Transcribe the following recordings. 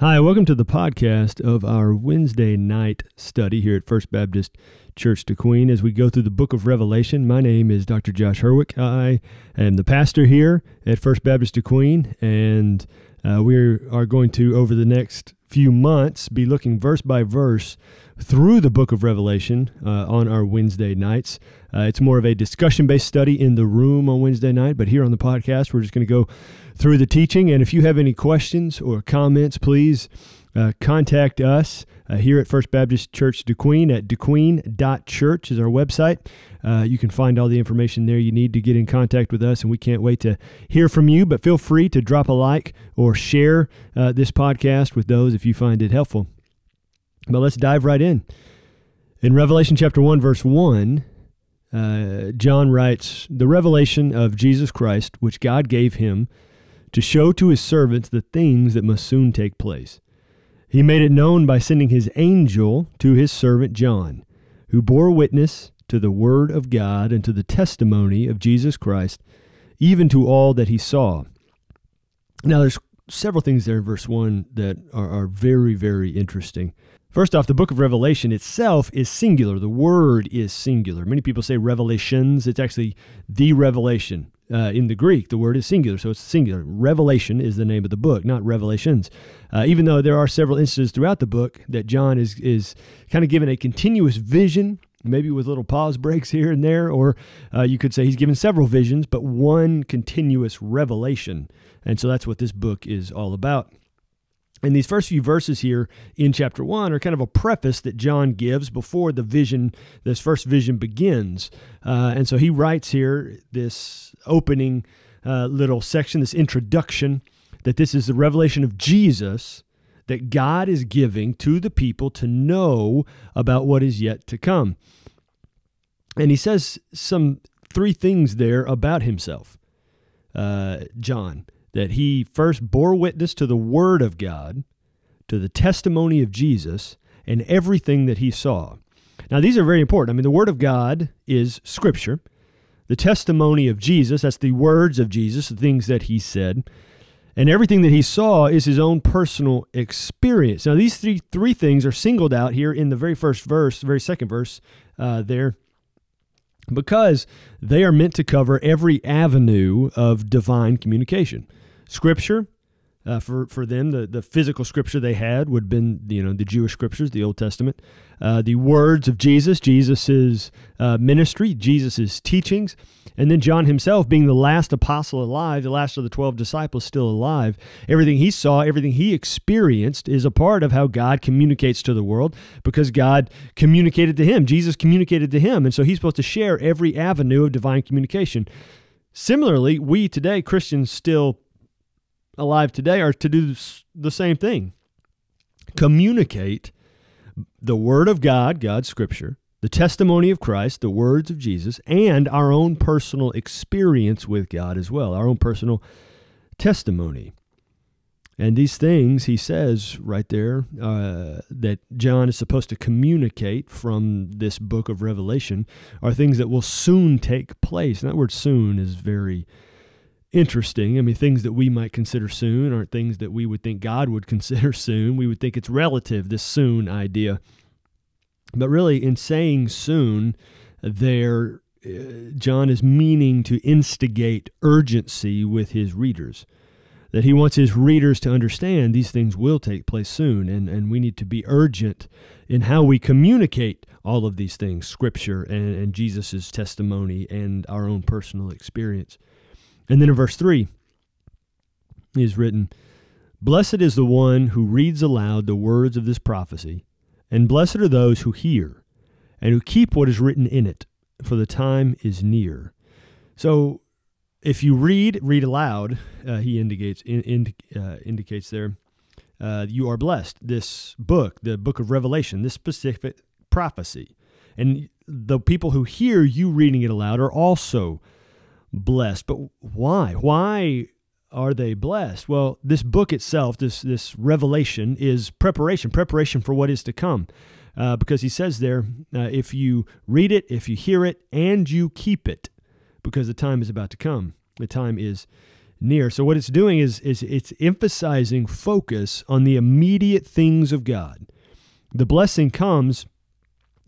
Hi, welcome to the podcast of our Wednesday night study here at First Baptist Church DeQueen as we go through the book of Revelation. My name is Dr. Josh Herwick. I am the pastor here at First Baptist DeQueen, and uh, we are going to, over the next few months, be looking verse by verse through the book of Revelation uh, on our Wednesday nights. Uh, it's more of a discussion based study in the room on Wednesday night, but here on the podcast, we're just going to go through the teaching. And if you have any questions or comments, please uh, contact us uh, here at First Baptist Church DeQueen at dequeen.church is our website. Uh, you can find all the information there you need to get in contact with us, and we can't wait to hear from you. But feel free to drop a like or share uh, this podcast with those if you find it helpful. But let's dive right in. In Revelation chapter 1, verse 1, uh, John writes, The revelation of Jesus Christ, which God gave him to show to his servants the things that must soon take place. He made it known by sending his angel to his servant John, who bore witness to the word of God and to the testimony of Jesus Christ, even to all that he saw. Now, there's several things there in verse 1 that are, are very, very interesting. First off, the book of Revelation itself is singular. The word is singular. Many people say revelations. It's actually the revelation. Uh, in the Greek, the word is singular, so it's singular. Revelation is the name of the book, not Revelations. Uh, even though there are several instances throughout the book that John is is kind of given a continuous vision, maybe with little pause breaks here and there, or uh, you could say he's given several visions, but one continuous revelation. And so that's what this book is all about. And these first few verses here in chapter one are kind of a preface that John gives before the vision, this first vision begins. Uh, and so he writes here this opening uh, little section, this introduction, that this is the revelation of Jesus that God is giving to the people to know about what is yet to come. And he says some three things there about himself, uh, John that he first bore witness to the Word of God, to the testimony of Jesus, and everything that he saw. Now, these are very important. I mean, the Word of God is Scripture. The testimony of Jesus, that's the words of Jesus, the things that he said. And everything that he saw is his own personal experience. Now, these three, three things are singled out here in the very first verse, very second verse uh, there because they are meant to cover every avenue of divine communication. Scripture, uh, for, for them, the, the physical scripture they had would have been, you know, the Jewish scriptures, the Old Testament. Uh, the words of Jesus, Jesus' uh, ministry, Jesus' teachings. And then John himself, being the last apostle alive, the last of the 12 disciples still alive, everything he saw, everything he experienced is a part of how God communicates to the world because God communicated to him. Jesus communicated to him. And so he's supposed to share every avenue of divine communication. Similarly, we today, Christians, still alive today are to do the same thing communicate the Word of God, God's Scripture, the testimony of Christ, the words of Jesus, and our own personal experience with God as well, our own personal testimony. And these things, he says right there, uh, that John is supposed to communicate from this book of Revelation, are things that will soon take place. And that word soon is very interesting. I mean, things that we might consider soon aren't things that we would think God would consider soon. We would think it's relative, this soon idea. But really, in saying soon, there, uh, John is meaning to instigate urgency with his readers. That he wants his readers to understand these things will take place soon, and, and we need to be urgent in how we communicate all of these things Scripture and, and Jesus' testimony and our own personal experience. And then in verse 3 is written, Blessed is the one who reads aloud the words of this prophecy, and blessed are those who hear and who keep what is written in it, for the time is near. So if you read, read aloud, uh, he indicates, in, in, uh, indicates there, uh, you are blessed. This book, the book of Revelation, this specific prophecy. And the people who hear you reading it aloud are also blessed. But why? Why are they blessed? Well, this book itself, this this revelation, is preparation, preparation for what is to come. Uh, because he says there, uh, if you read it, if you hear it, and you keep it, because the time is about to come. The time is near. So what it's doing is is it's emphasizing focus on the immediate things of God. The blessing comes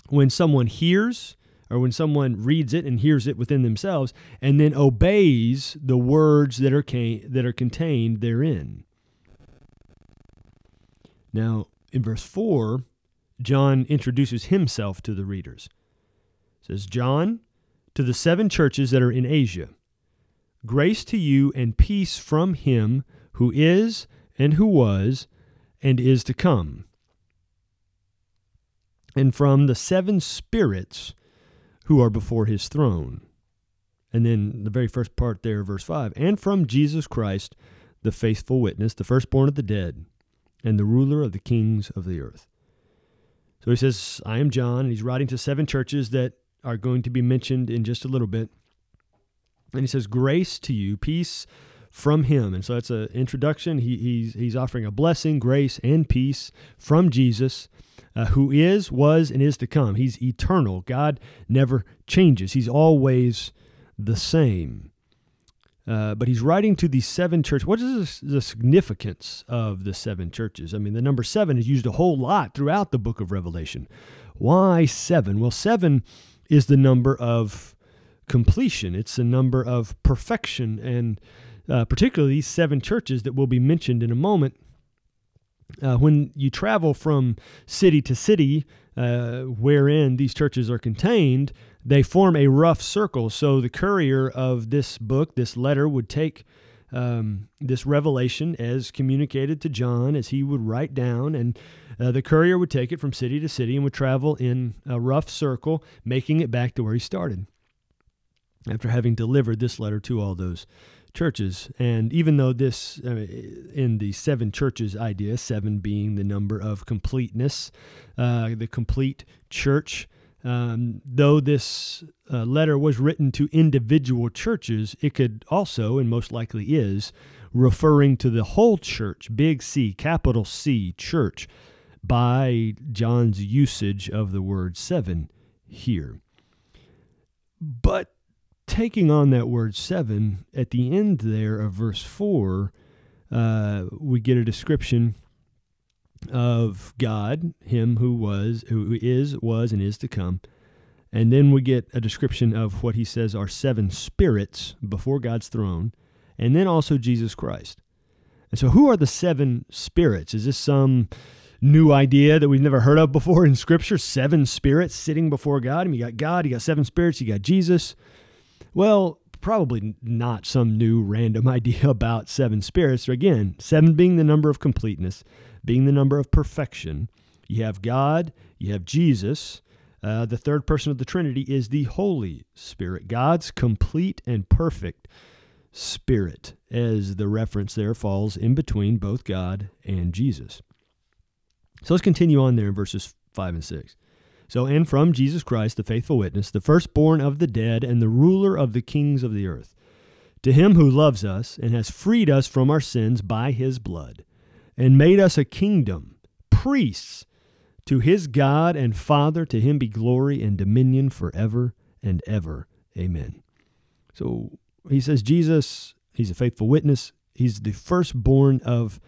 when someone hears or when someone reads it and hears it within themselves and then obeys the words that are ca- that are contained therein. Now, in verse 4, John introduces himself to the readers. It says, John, to the seven churches that are in Asia, grace to you and peace from him who is, and who was, and is to come, and from the seven spirits who are before his throne. And then the very first part there, verse 5 and from Jesus Christ, the faithful witness, the firstborn of the dead, and the ruler of the kings of the earth. So he says, I am John, and he's writing to seven churches that are going to be mentioned in just a little bit. And he says, Grace to you, peace from him. And so that's an introduction. He, he's, he's offering a blessing, grace, and peace from Jesus, uh, who is, was, and is to come. He's eternal. God never changes, he's always the same. Uh, but he's writing to these seven churches. What is the significance of the seven churches? I mean, the number seven is used a whole lot throughout the book of Revelation. Why seven? Well, seven is the number of completion, it's the number of perfection. And uh, particularly these seven churches that will be mentioned in a moment. Uh, when you travel from city to city, uh, wherein these churches are contained, they form a rough circle. So the courier of this book, this letter, would take um, this revelation as communicated to John, as he would write down, and uh, the courier would take it from city to city and would travel in a rough circle, making it back to where he started after having delivered this letter to all those churches. And even though this, uh, in the seven churches idea, seven being the number of completeness, uh, the complete church, um, though this uh, letter was written to individual churches, it could also, and most likely is, referring to the whole church, big C, capital C, church, by John's usage of the word seven here. But taking on that word seven, at the end there of verse 4, uh, we get a description of God, Him who was, who is, was, and is to come. And then we get a description of what he says are seven spirits before God's throne, and then also Jesus Christ. And so, who are the seven spirits? Is this some new idea that we've never heard of before in Scripture? Seven spirits sitting before God. I mean, you got God, you got seven spirits, you got Jesus. Well, probably not some new random idea about seven spirits. Again, seven being the number of completeness, being the number of perfection. You have God, you have Jesus. Uh, the third person of the Trinity is the Holy Spirit, God's complete and perfect Spirit, as the reference there falls in between both God and Jesus. So let's continue on there in verses 5 and 6. So, and from Jesus Christ, the faithful witness, the firstborn of the dead, and the ruler of the kings of the earth, to him who loves us and has freed us from our sins by his blood, and made us a kingdom, priests to his God and Father, to him be glory and dominion forever and ever. Amen. So he says, Jesus, he's a faithful witness. He's the firstborn of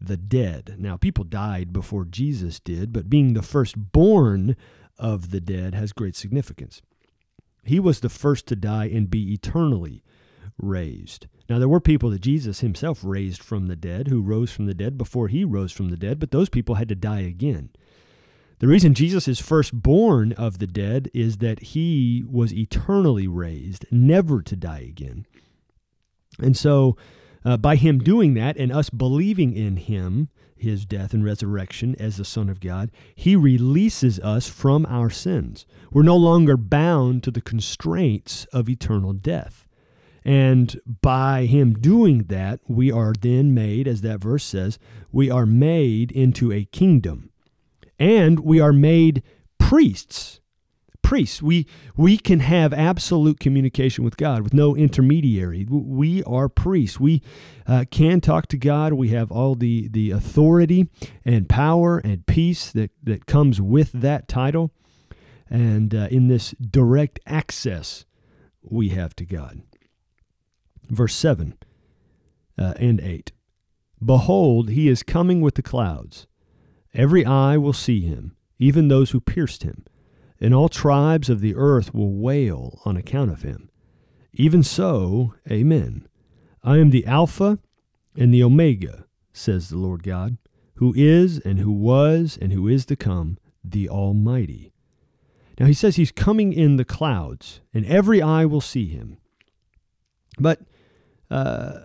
the dead. Now, people died before Jesus did, but being the firstborn of the dead has great significance. He was the first to die and be eternally raised. Now, there were people that Jesus himself raised from the dead, who rose from the dead before he rose from the dead, but those people had to die again. The reason Jesus is firstborn of the dead is that he was eternally raised, never to die again. And so, uh, by him doing that and us believing in him, his death and resurrection as the Son of God, he releases us from our sins. We're no longer bound to the constraints of eternal death. And by him doing that, we are then made, as that verse says, we are made into a kingdom. And we are made priests priests. We we can have absolute communication with God with no intermediary. We are priests. We uh, can talk to God. We have all the the authority and power and peace that that comes with that title, and uh, in this direct access we have to God. Verse seven. uh, and 8. Behold, he is coming with the clouds. Every eye will see him, even those who pierced him, and all tribes of the earth will wail on account of him. Even so, Amen. I am the Alpha and the Omega, says the Lord God, who is and who was and who is to come, the Almighty. Now he says he's coming in the clouds, and every eye will see him. But uh,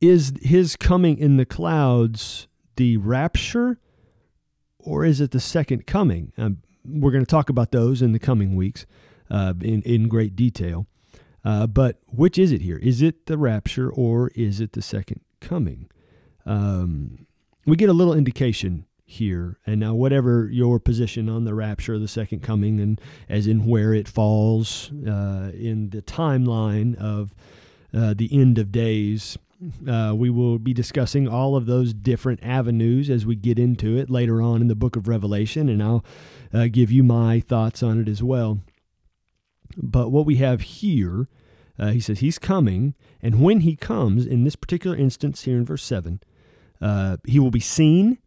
is his coming in the clouds the rapture, or is it the second coming? Um, we're going to talk about those in the coming weeks uh, in, in great detail. Uh, but which is it here? Is it the rapture or is it the second coming? Um, we get a little indication here. And now, whatever your position on the rapture of the second coming, and as in where it falls uh, in the timeline of uh, the end of days, uh, we will be discussing all of those different avenues as we get into it later on in the book of Revelation, and I'll uh, give you my thoughts on it as well. But what we have here, uh, he says he's coming, and when he comes, in this particular instance here in verse 7, uh, he will be seen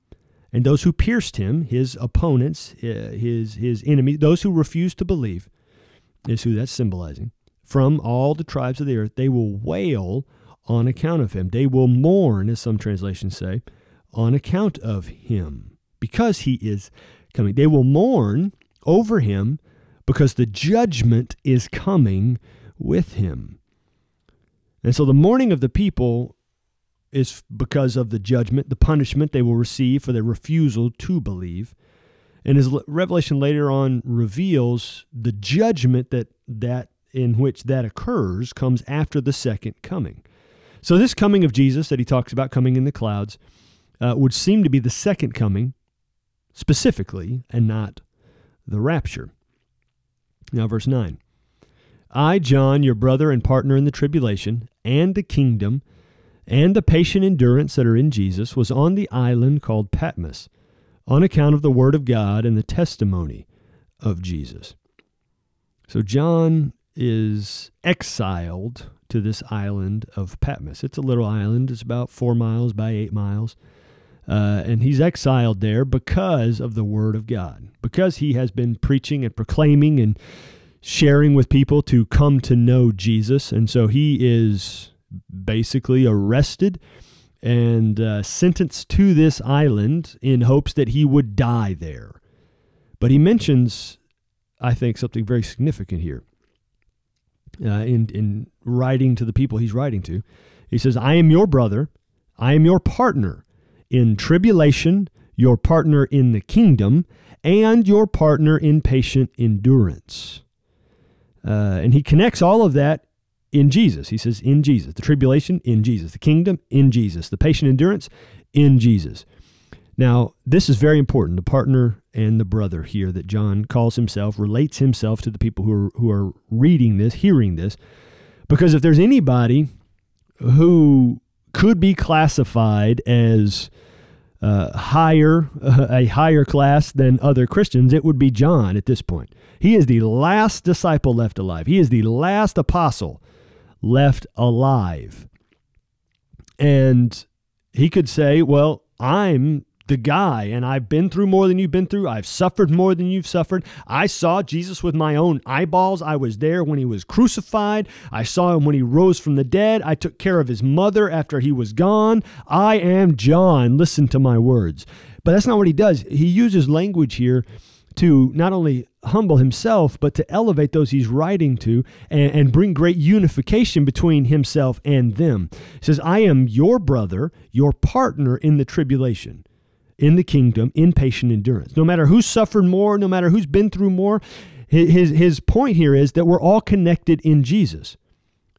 and those who pierced him, his opponents, uh, his his enemies, those who refuse to believe, is who that's symbolizing. From all the tribes of the earth, they will wail on account of him. They will mourn, as some translations say, on account of him, because he is coming. They will mourn over him because the judgment is coming with him. And so the mourning of the people is because of the judgment, the punishment they will receive for their refusal to believe. And as Revelation later on reveals, the judgment that, that in which that occurs comes after the second coming. So this coming of Jesus that he talks about coming in the clouds uh, would seem to be the second coming specifically and not the rapture. Now, verse 9. I, John, your brother and partner in the tribulation and the kingdom and the patient endurance that are in Jesus was on the island called Patmos on account of the Word of God and the testimony of Jesus. So John is exiled to this island of Patmos. It's a little island, it's about four miles by eight miles. Uh, and he's exiled there because of the Word of God, because he has been preaching and proclaiming and sharing with people to come to know Jesus. And so he is basically arrested and uh, sentenced to this island in hopes that he would die there. But he mentions, I think, something very significant here. Uh, in, in writing to the people he's writing to, he says, I am your brother, I am your partner in tribulation, your partner in the kingdom, and your partner in patient endurance. Uh, and he connects all of that in Jesus. He says, in Jesus. The tribulation, in Jesus. The kingdom, in Jesus. The patient endurance, in Jesus. Now, this is very important. The partner and the brother here that John calls himself relates himself to the people who are, who are reading this, hearing this. Because if there's anybody who could be classified as uh, higher, uh, a higher class than other Christians, it would be John at this point. He is the last disciple left alive. He is the last apostle left alive. And he could say, Well, I'm the guy, and I've been through more than you've been through. I've suffered more than you've suffered. I saw Jesus with my own eyeballs. I was there when he was crucified. I saw him when he rose from the dead. I took care of his mother after he was gone. I am John. Listen to my words. But that's not what he does. He uses language here to not only humble himself, but to elevate those he's writing to and, and, bring great unification between himself and them. He says, I am your brother, your partner in the tribulation, in the kingdom, in patient endurance. No matter who's suffered more, no matter who's been through more, his, his point here is that we're all connected in Jesus.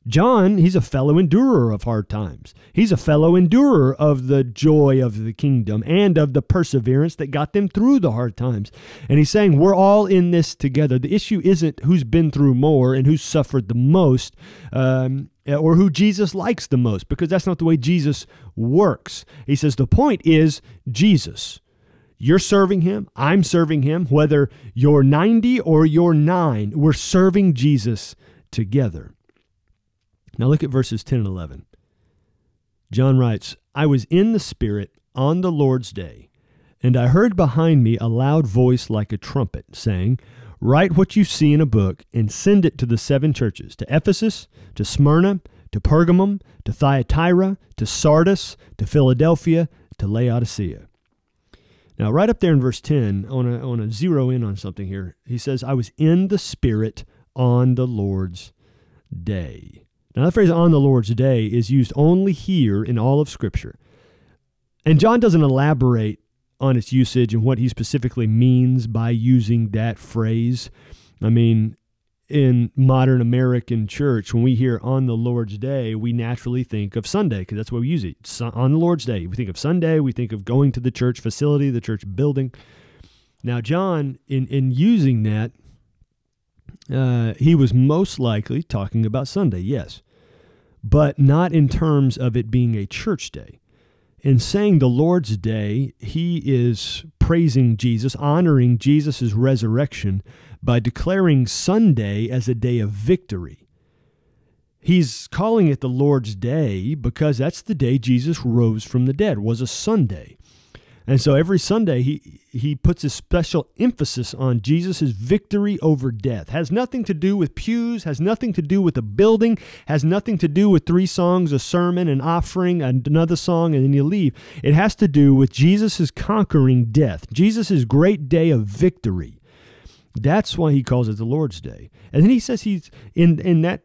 John, he's a fellow endurer of hard times. He's a fellow endurer of the joy of the kingdom and of the perseverance that got them through the hard times. And he's saying we're all in this together. The issue isn't who's been through more and who's suffered the most. Um, or who Jesus likes the most, because that's not the way Jesus works. He says the point is Jesus. You're serving him, I'm serving him, whether you're 90 or you're 9, we're serving Jesus together. Now look at verses 10 and 11. John writes, I was in the Spirit on the Lord's day, and I heard behind me a loud voice like a trumpet, saying, Write what you see in a book and send it to the seven churches to Ephesus, to Smyrna, to Pergamum, to Thyatira, to Sardis, to Philadelphia, to Laodicea. Now, right up there in verse 10, I want to zero in on something here. He says, I was in the Spirit on the Lord's day. Now, the phrase on the Lord's day is used only here in all of Scripture. And John doesn't elaborate on its usage and what he specifically means by using that phrase. I mean, in modern American church, when we hear on the Lord's Day, we naturally think of Sunday because that's what we use it. on the Lord's Day, we think of Sunday, we think of going to the church facility, the church building. Now, John, in, in using that, uh, he was most likely talking about Sunday, yes, but not in terms of it being a church day. In saying the Lord's Day, he is praising Jesus, honoring Jesus' resurrection by declaring Sunday as a day of victory. He's calling it the Lord's Day because that's the day Jesus rose from the dead, was a Sunday. And so every Sunday he he puts a special emphasis on Jesus' victory over death. Has nothing to do with pews, has nothing to do with a building, has nothing to do with three songs, a sermon, an offering, another song, and then you leave. It has to do with Jesus' conquering death, Jesus' great day of victory. That's why he calls it the Lord's Day. And then he says he's in in that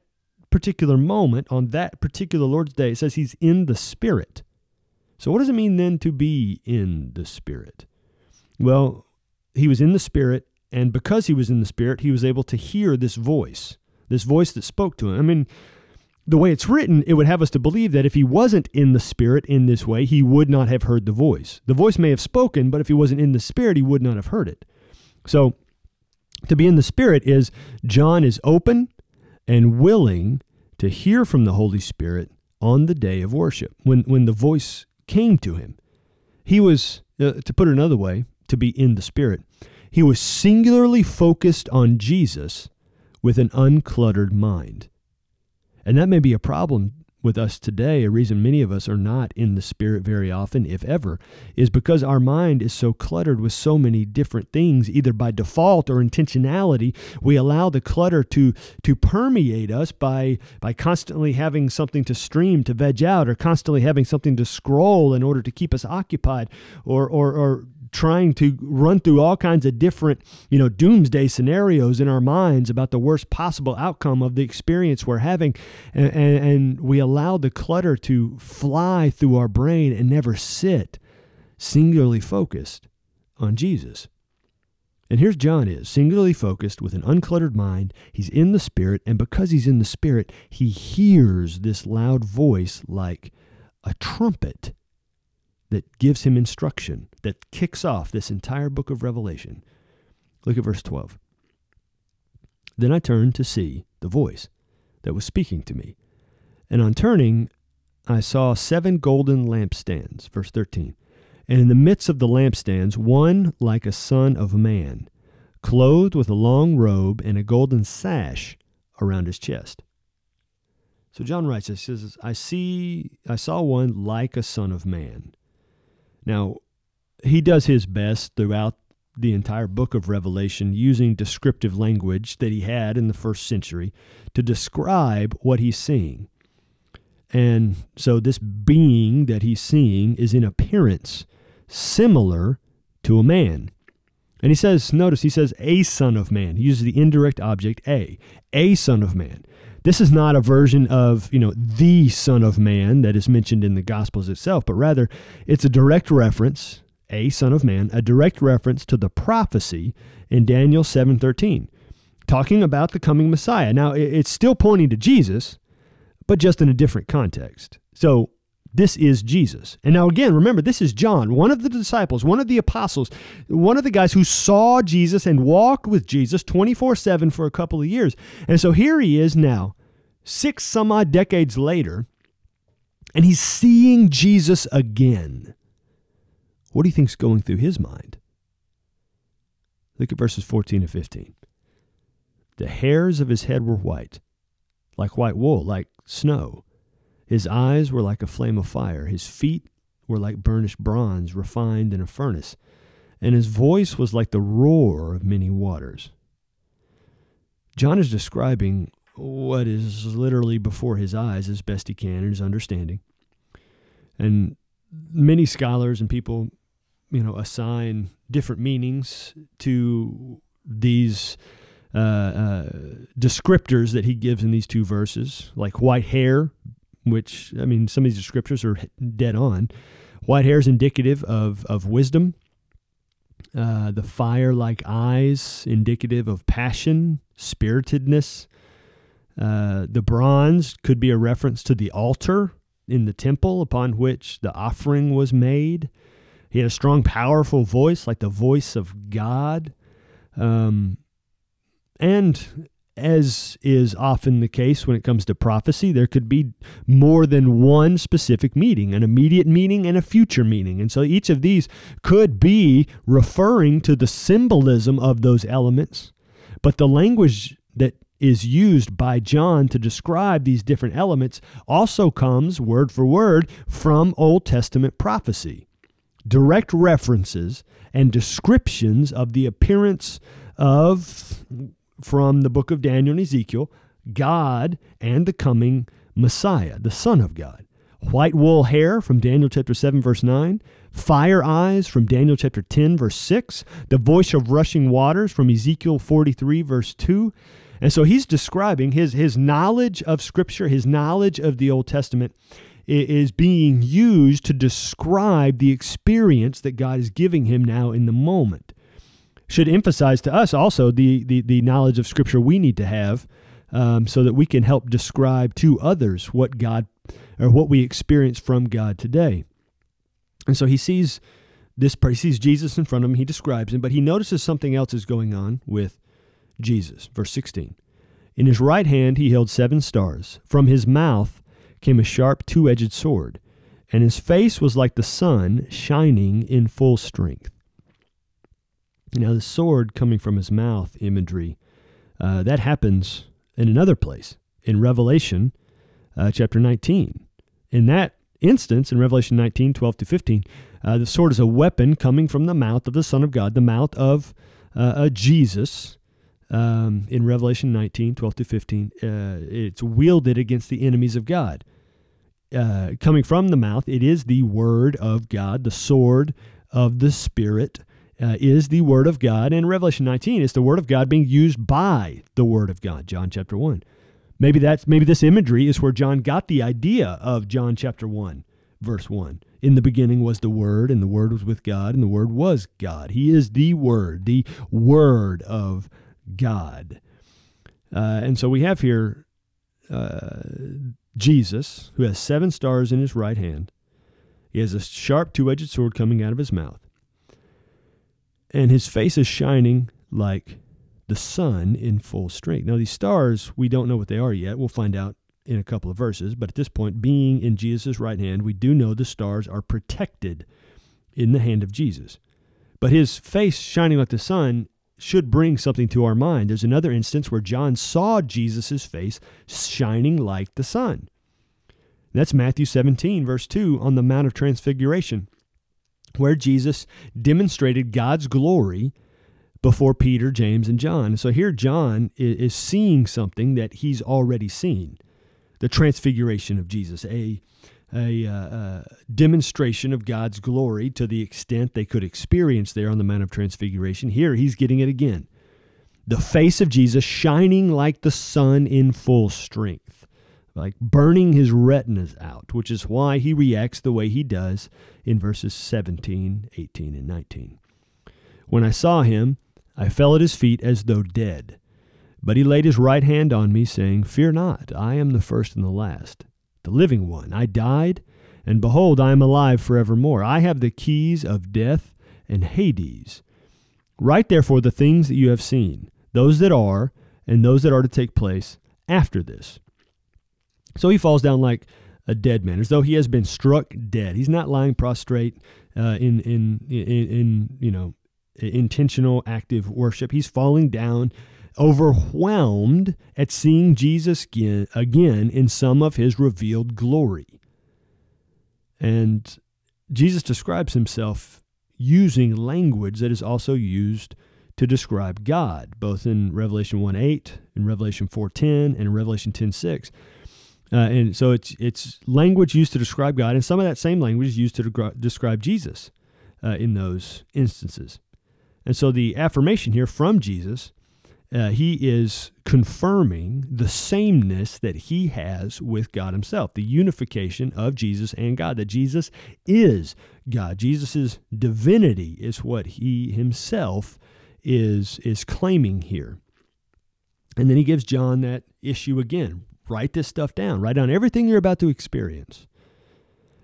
particular moment, on that particular Lord's Day, it says he's in the Spirit. So, what does it mean then to be in the Spirit? Well, he was in the Spirit, and because he was in the Spirit, he was able to hear this voice, this voice that spoke to him. I mean, the way it's written, it would have us to believe that if he wasn't in the Spirit in this way, he would not have heard the voice. The voice may have spoken, but if he wasn't in the Spirit, he would not have heard it. So, to be in the Spirit is John is open and willing to hear from the Holy Spirit on the day of worship when, when the voice came to him. He was, uh, to put it another way, to be in the Spirit. He was singularly focused on Jesus with an uncluttered mind. And that may be a problem with us today, a reason many of us are not in the Spirit very often, if ever, is because our mind is so cluttered with so many different things, either by default or intentionality. We allow the clutter to to permeate us by by constantly having something to stream to veg out, or constantly having something to scroll in order to keep us occupied, or or, or trying to run through all kinds of different, you know, doomsday scenarios in our minds about the worst possible outcome of the experience we're having. And, and, and, we allow the clutter to fly through our brain and never sit singularly focused on Jesus. And here's John is singularly focused with an uncluttered mind. He's in the Spirit, and because he's in the Spirit, he hears this loud voice like a trumpet that gives him instruction, that kicks off this entire book of Revelation. Look at verse 12. Then I turned to see the voice that was speaking to me. And on turning, I saw seven golden lampstands. Verse 13. And in the midst of the lampstands, one like a son of man, clothed with a long robe and a golden sash around his chest. So John writes, he says, I see I saw one like a son of man. Now, he does his best throughout the entire book of Revelation using descriptive language that he had in the first century to describe what he's seeing. And so, this being that he's seeing is in appearance similar to a man. And he says, notice he says, a son of man. He uses the indirect object a, a son of man. This is not a version of, you know, the Son of Man that is mentioned in the Gospels itself, but rather it's a direct reference, a Son of Man, a direct reference to the prophecy in Daniel 7:13, talking about the coming Messiah. Now, it's still pointing to Jesus, but just in a different context. So, this is Jesus. And now, again, remember, this is John, one of the disciples, one of the apostles, one of the guys who saw Jesus and walked with Jesus 24 7 for a couple of years. And so here he is now, six some odd decades later, and he's seeing Jesus again. What do you think's going through his mind? Look at verses 14 and 15. The hairs of his head were white, like white wool, like snow His eyes were like a flame of fire. His feet were like burnished bronze refined in a furnace. And his voice was like the roar of many waters. John is describing what is literally before his eyes as best he can in his understanding. And many scholars and people, you know, assign different meanings to these uh, uh, descriptors that he gives in these two verses, like white hair, which, I mean, some of these descriptors are dead on. White hair is indicative of, of wisdom. Uh, the fire like eyes, indicative of passion, spiritedness. Uh, the bronze could be a reference to the altar in the temple upon which the offering was made. He had a strong, powerful voice, like the voice of God. Um, and as is often the case when it comes to prophecy, there could be more than one specific meaning, an immediate meaning and a future meaning. And so each of these could be referring to the symbolism of those elements. But the language that is used by John to describe these different elements also comes, word for word, from Old Testament prophecy. Direct references and descriptions of the appearance of from the book of Daniel and Ezekiel, God and the coming Messiah, the Son of God. White wool hair from Daniel chapter 7, verse 9. Fire eyes from Daniel chapter 10, verse 6. The voice of rushing waters from Ezekiel 43, verse 2. And so he's describing his, his knowledge of Scripture, his knowledge of the Old Testament is being used to describe the experience that God is giving him now in the moment should emphasize to us also the, the, the knowledge of Scripture we need to have um, so that we can help describe to others what God or what we experience from God today. And so he sees this, he sees Jesus in front of him, he describes him, but he notices something else is going on with Jesus. Verse 16. In his right hand he held seven stars. From his mouth came a sharp two edged sword, and his face was like the sun shining in full strength. Now, the sword coming from his mouth imagery, uh, that happens in another place in Revelation uh, chapter 19. In that instance, in Revelation 19, 12 to 15, uh, the sword is a weapon coming from the mouth of the Son of God, the mouth of uh, Jesus. Um, in Revelation 19, 12 to 15, uh, it's wielded against the enemies of God. Uh, coming from the mouth, it is the word of God, the sword of the Spirit uh, is the Word of God. And Revelation 19 is the Word of God being used by the Word of God, John chapter 1. Maybe that's maybe this imagery is where John got the idea of John chapter 1, verse 1. In the beginning was the Word, and the Word was with God, and the Word was God. He is the Word, the Word of God. Uh, and so we have here uh, Jesus, who has seven stars in his right hand. He has a sharp two edged sword coming out of his mouth and his face is shining like the sun in full strength. Now, these stars, we don't know what they are yet. We'll find out in a couple of verses. But at this point, being in Jesus' right hand, we do know the stars are protected in the hand of Jesus. But his face shining like the sun should bring something to our mind. There's another instance where John saw Jesus' face shining like the sun. That's Matthew 17, verse 2, on the Mount of Transfiguration where Jesus demonstrated God's glory before Peter, James, and John. So here John is seeing something that he's already seen the transfiguration of Jesus, a, a uh, uh, demonstration of God's glory to the extent they could experience there on the Mount of Transfiguration. Here he's getting it again. The face of Jesus shining like the sun in full strength like burning his retinas out, which is why he reacts the way he does in verses 17, 18, and 19. When I saw him, I fell at his feet as though dead. But he laid his right hand on me, saying, Fear not, I am the first and the last, the living one. I died, and behold, I am alive forevermore. I have the keys of death and Hades. Write therefore the things that you have seen, those that are, and those that are to take place after this. So he falls down like a dead man, as though he has been struck dead. He's not lying prostrate uh, in, in, in, in, you know, intentional active worship. He's falling down overwhelmed at seeing Jesus again in some of his revealed glory. And Jesus describes himself using language that is also used to describe God, both in Revelation 1 8, in Revelation 4 10, and in Revelation 10 6. Uh, and so it's, it's language used to describe God, and some of that same language is used to de- describe Jesus uh, in those instances. And so the affirmation here from Jesus uh, he is confirming the sameness that he has with God himself, the unification of Jesus and God, that Jesus is God. Jesus' divinity is what he himself is, is claiming here. And then he gives John that issue again. Write this stuff down, write down everything you're about to experience.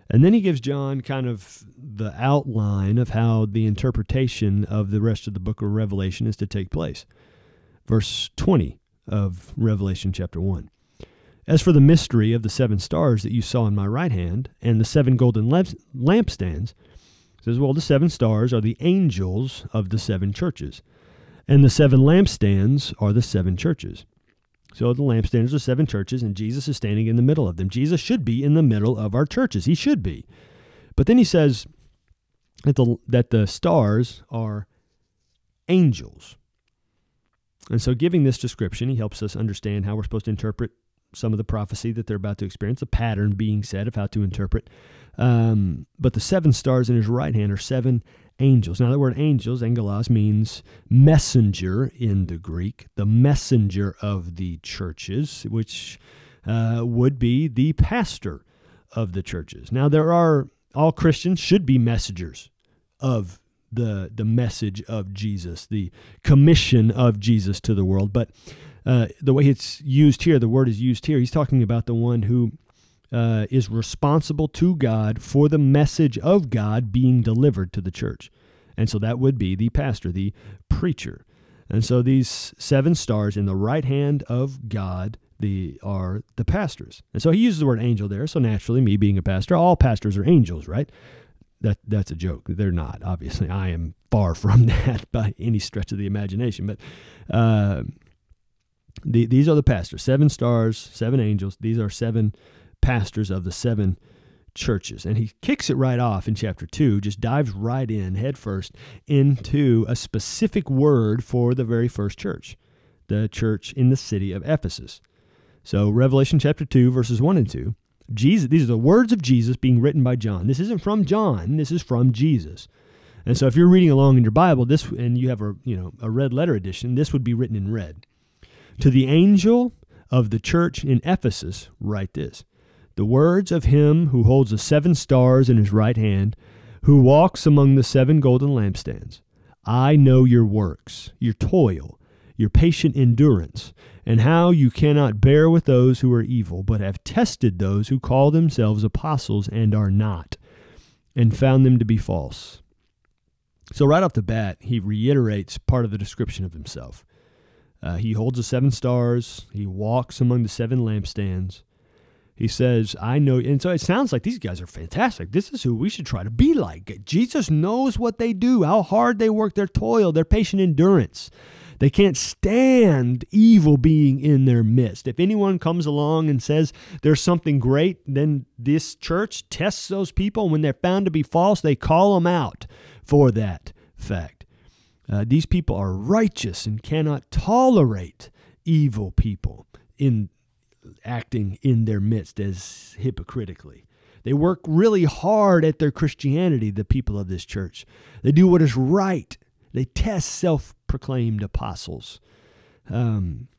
And then he gives John kind of the outline of how the interpretation of the rest of the book of Revelation is to take place verse 20 of Revelation chapter 1. As for the mystery of the seven stars that you saw in my right hand and the seven golden lampstands, says, well, the seven stars are the angels of the seven churches, and the seven lampstands are the seven churches. So the lampstands are seven churches, and Jesus is standing in the middle of them. Jesus should be in the middle of our churches. He should be. But then he says that the, that the stars are angels. And so, giving this description, he helps us understand how we're supposed to interpret some of the prophecy that they're about to experience, a pattern being said of how to interpret. Um, but the seven stars in his right hand are seven angels. Now, the word angels, angelos, means messenger in the Greek, the messenger of the churches, which uh, would be the pastor of the churches. Now, there are, all Christians should be messengers of the the message of Jesus, the commission of Jesus to the world. But uh, the way it's used here, the word is used here. He's talking about the one who uh, is responsible to God for the message of God being delivered to the church, and so that would be the pastor, the preacher. And so these seven stars in the right hand of God the are the pastors. And so he uses the word angel there. So naturally, me being a pastor, all pastors are angels, right? That that's a joke. They're not. Obviously, I am far from that by any stretch of the imagination. But uh, the, these are the pastors: seven stars, seven angels. These are seven pastors of the seven churches. And he kicks it right off in chapter two. Just dives right in headfirst into a specific word for the very first church, the church in the city of Ephesus. So Revelation chapter two, verses one and two. Jesus, these are the words of Jesus being written by John. This isn't from John, this is from Jesus. And so if you're reading along in your Bible, this and you have a, you know, a red letter edition, this would be written in red. To the angel of the church in Ephesus, write this. The words of him who holds the seven stars in his right hand, who walks among the seven golden lampstands. I know your works, your toil, your patient endurance, and how you cannot bear with those who are evil, but have tested those who call themselves apostles and are not, and found them to be false. So, right off the bat, he reiterates part of the description of himself. Uh, he holds the seven stars, he walks among the seven lampstands. He says, I know. And so it sounds like these guys are fantastic. This is who we should try to be like. Jesus knows what they do, how hard they work, their toil, their patient endurance. They can't stand evil being in their midst. If anyone comes along and says there's something great, then this church tests those people. When they're found to be false, they call them out for that fact. Uh, these people are righteous and cannot tolerate evil people in acting in their midst as hypocritically. They work really hard at their Christianity, the people of this church. They do what is right. They test self proclaimed apostles. Um,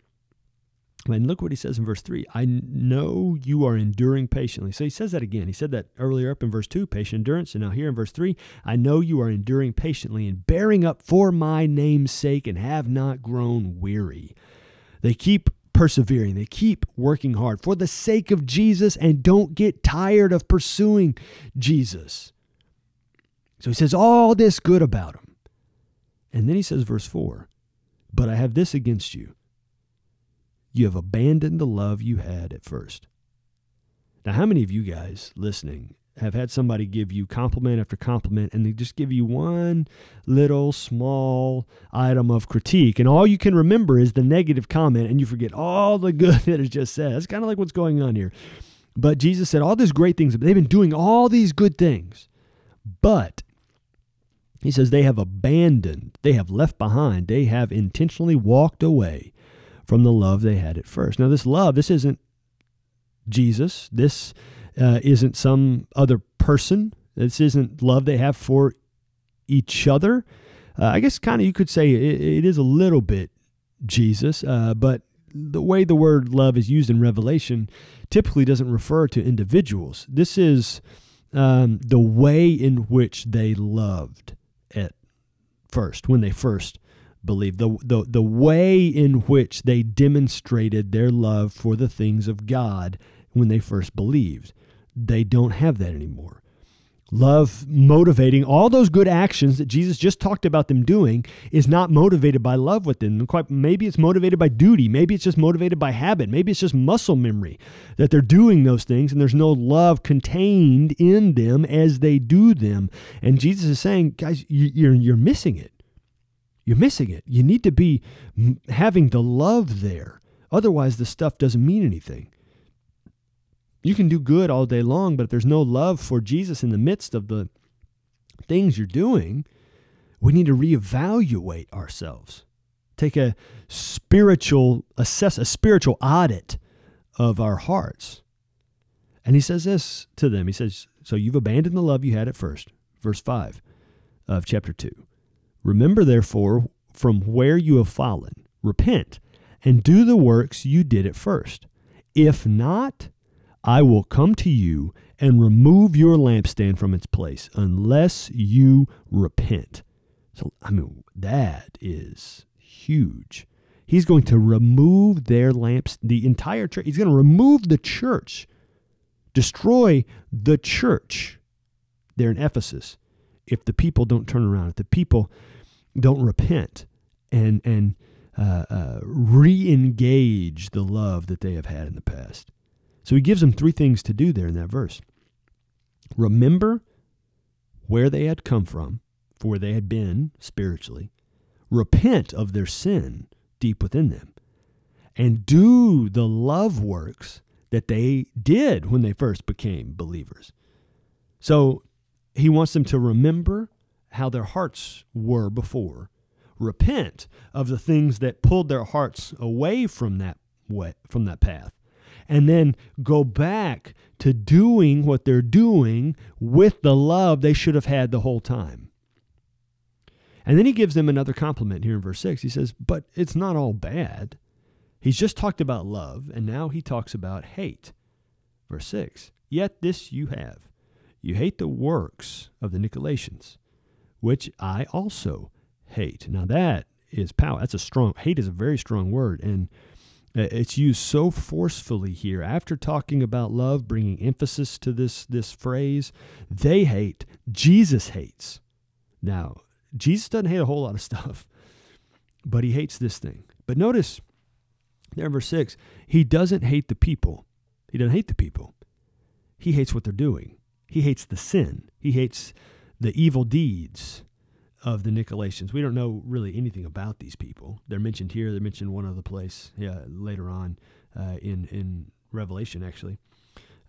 and look what he says in verse 3 I know you are enduring patiently. So he says that again. He said that earlier up in verse 2, patient endurance. And now here in verse 3, I know you are enduring patiently and bearing up for my name's sake and have not grown weary. They keep persevering, they keep working hard for the sake of Jesus and don't get tired of pursuing Jesus. So he says all this good about him. And then he says, verse 4 But I have this against you. You have abandoned the love you had at first. Now, how many of you guys listening have had somebody give you compliment after compliment and they just give you one little small item of critique and all you can remember is the negative comment and you forget all the good that is just said. That's kind of like what's going on here. But Jesus said all these great things. They've been doing all these good things. But he says they have abandoned, they have left behind, they have intentionally walked away from the love they had at first. Now, this love, this isn't Jesus. This uh, isn't some other person. This isn't love they have for each other. Uh, I guess kind of you could say it, it is a little bit Jesus, uh, but the way the word love is used in Revelation typically doesn't refer to individuals. This is um, the way in which they loved at first, when they first believed, the, the, the way in which they demonstrated their love for the things of God when they first believed. They don't have that anymore. Love motivating all those good actions that Jesus just talked about them doing is not motivated by love within them. Quite maybe it's motivated by duty. Maybe it's just motivated by habit. Maybe it's just muscle memory that they're doing those things and there's no love contained in them as they do them. And Jesus is saying, guys, you're you're missing it. You're missing it. You need to be having the love there. Otherwise, the stuff doesn't mean anything. You can do good all day long, but if there's no love for Jesus in the midst of the things you're doing, we need to reevaluate ourselves. Take a spiritual assess a spiritual audit of our hearts. And he says this to them. He says, So you've abandoned the love you had at first. Verse 5 of chapter 2. Remember, therefore, from where you have fallen, repent, and do the works you did at first. If not, I will come to you and remove your lampstand from its place unless you repent. So, I mean, that is huge. He's going to remove their lamps, the entire church. He's going to remove the church, destroy the church there in Ephesus if the people don't turn around, if the people don't repent and, and uh, uh, re engage the love that they have had in the past. So he gives them three things to do there in that verse. Remember where they had come from, for where they had been spiritually. Repent of their sin deep within them. And do the love works that they did when they first became believers. So he wants them to remember how their hearts were before, repent of the things that pulled their hearts away from that way, from that path, and then go back to doing what they're doing with the love they should have had the whole time. And then he gives them another compliment here in verse 6. He says, But it's not all bad. He's just talked about love, and now he talks about hate. Verse 6 Yet this you have. You hate the works of the Nicolaitans, which I also hate. Now that is power. That's a strong, hate is a very strong word. And it's used so forcefully here. After talking about love, bringing emphasis to this, this phrase, they hate, Jesus hates. Now, Jesus doesn't hate a whole lot of stuff, but he hates this thing. But notice verse 6, he doesn't hate the people. He doesn't hate the people. He hates what they're doing. He hates the sin. He hates the evil deeds of the Nicolaitans. We don't know really anything about these people. They're mentioned here. They're mentioned one other place yeah, later on uh, in in Revelation. Actually,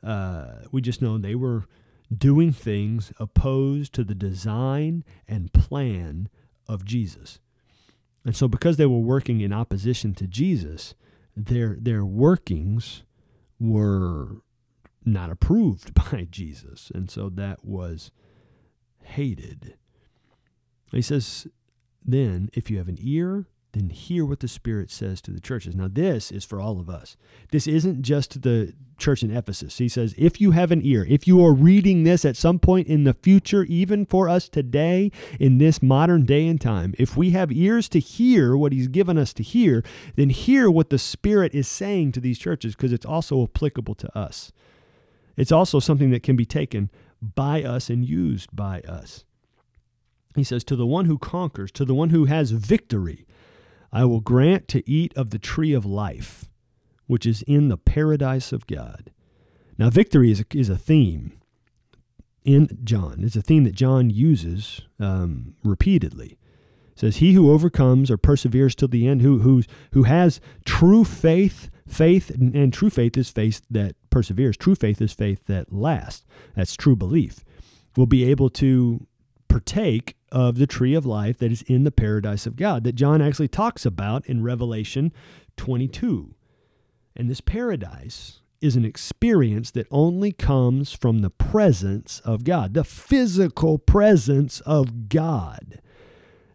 uh, we just know they were doing things opposed to the design and plan of Jesus. And so, because they were working in opposition to Jesus, their their workings were not approved by Jesus, and so that was hated. He says, then, if you have an ear, then hear what the Spirit says to the churches. Now, this is for all of us. This isn't just the church in Ephesus. He says, if you have an ear, if you are reading this at some point in the future, even for us today, in this modern day and time, if we have ears to hear what He's given us to hear, then hear what the Spirit is saying to these churches because it's also applicable to us. It's also something that can be taken by us and used by us. He says, To the one who conquers, to the one who has victory, I will grant to eat of the tree of life, which is in the paradise of God. Now, victory is a, is a theme in John. It's a theme that John uses um, repeatedly. It says, "He who overcomes or perseveres till the end, who who who has true faith, faith, and, and true faith is faith that perseveres. True faith is faith that lasts. That's true belief. Will be able to partake of the tree of life that is in the paradise of God that John actually talks about in Revelation 22. And this paradise is an experience that only comes from the presence of God, the physical presence of God.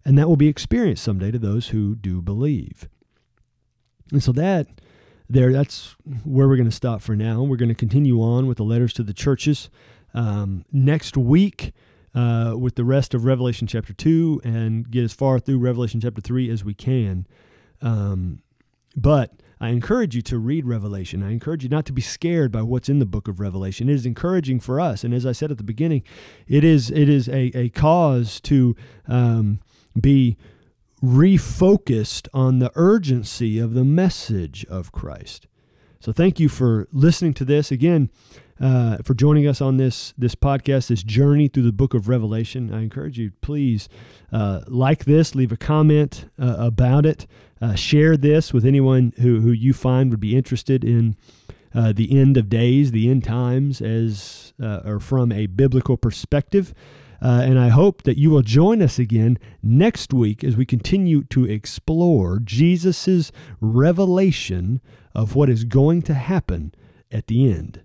And that will be experienced someday to those who do believe. And so that there that's where we're going to stop for now. We're going to continue on with the letters to the churches um, next week uh, with the rest of Revelation chapter 2 and get as far through Revelation chapter 3 as we can. Um, but I encourage you to read Revelation. I encourage you not to be scared by what's in the book of Revelation. It is encouraging for us. And as I said at the beginning, it is, it is a, a cause to um, be refocused on the urgency of the message of Christ. So thank you for listening to this. Again, uh, for joining us on this this podcast, this journey through the book of Revelation. I encourage you, please uh, like this, leave a comment uh, about it, uh, share this with anyone who, who you find would be interested in uh, the end of days, the end times, as uh, or from a biblical perspective. and I hope that you will join us again next week as we continue to explore Jesus' revelation of what is going to happen at the end.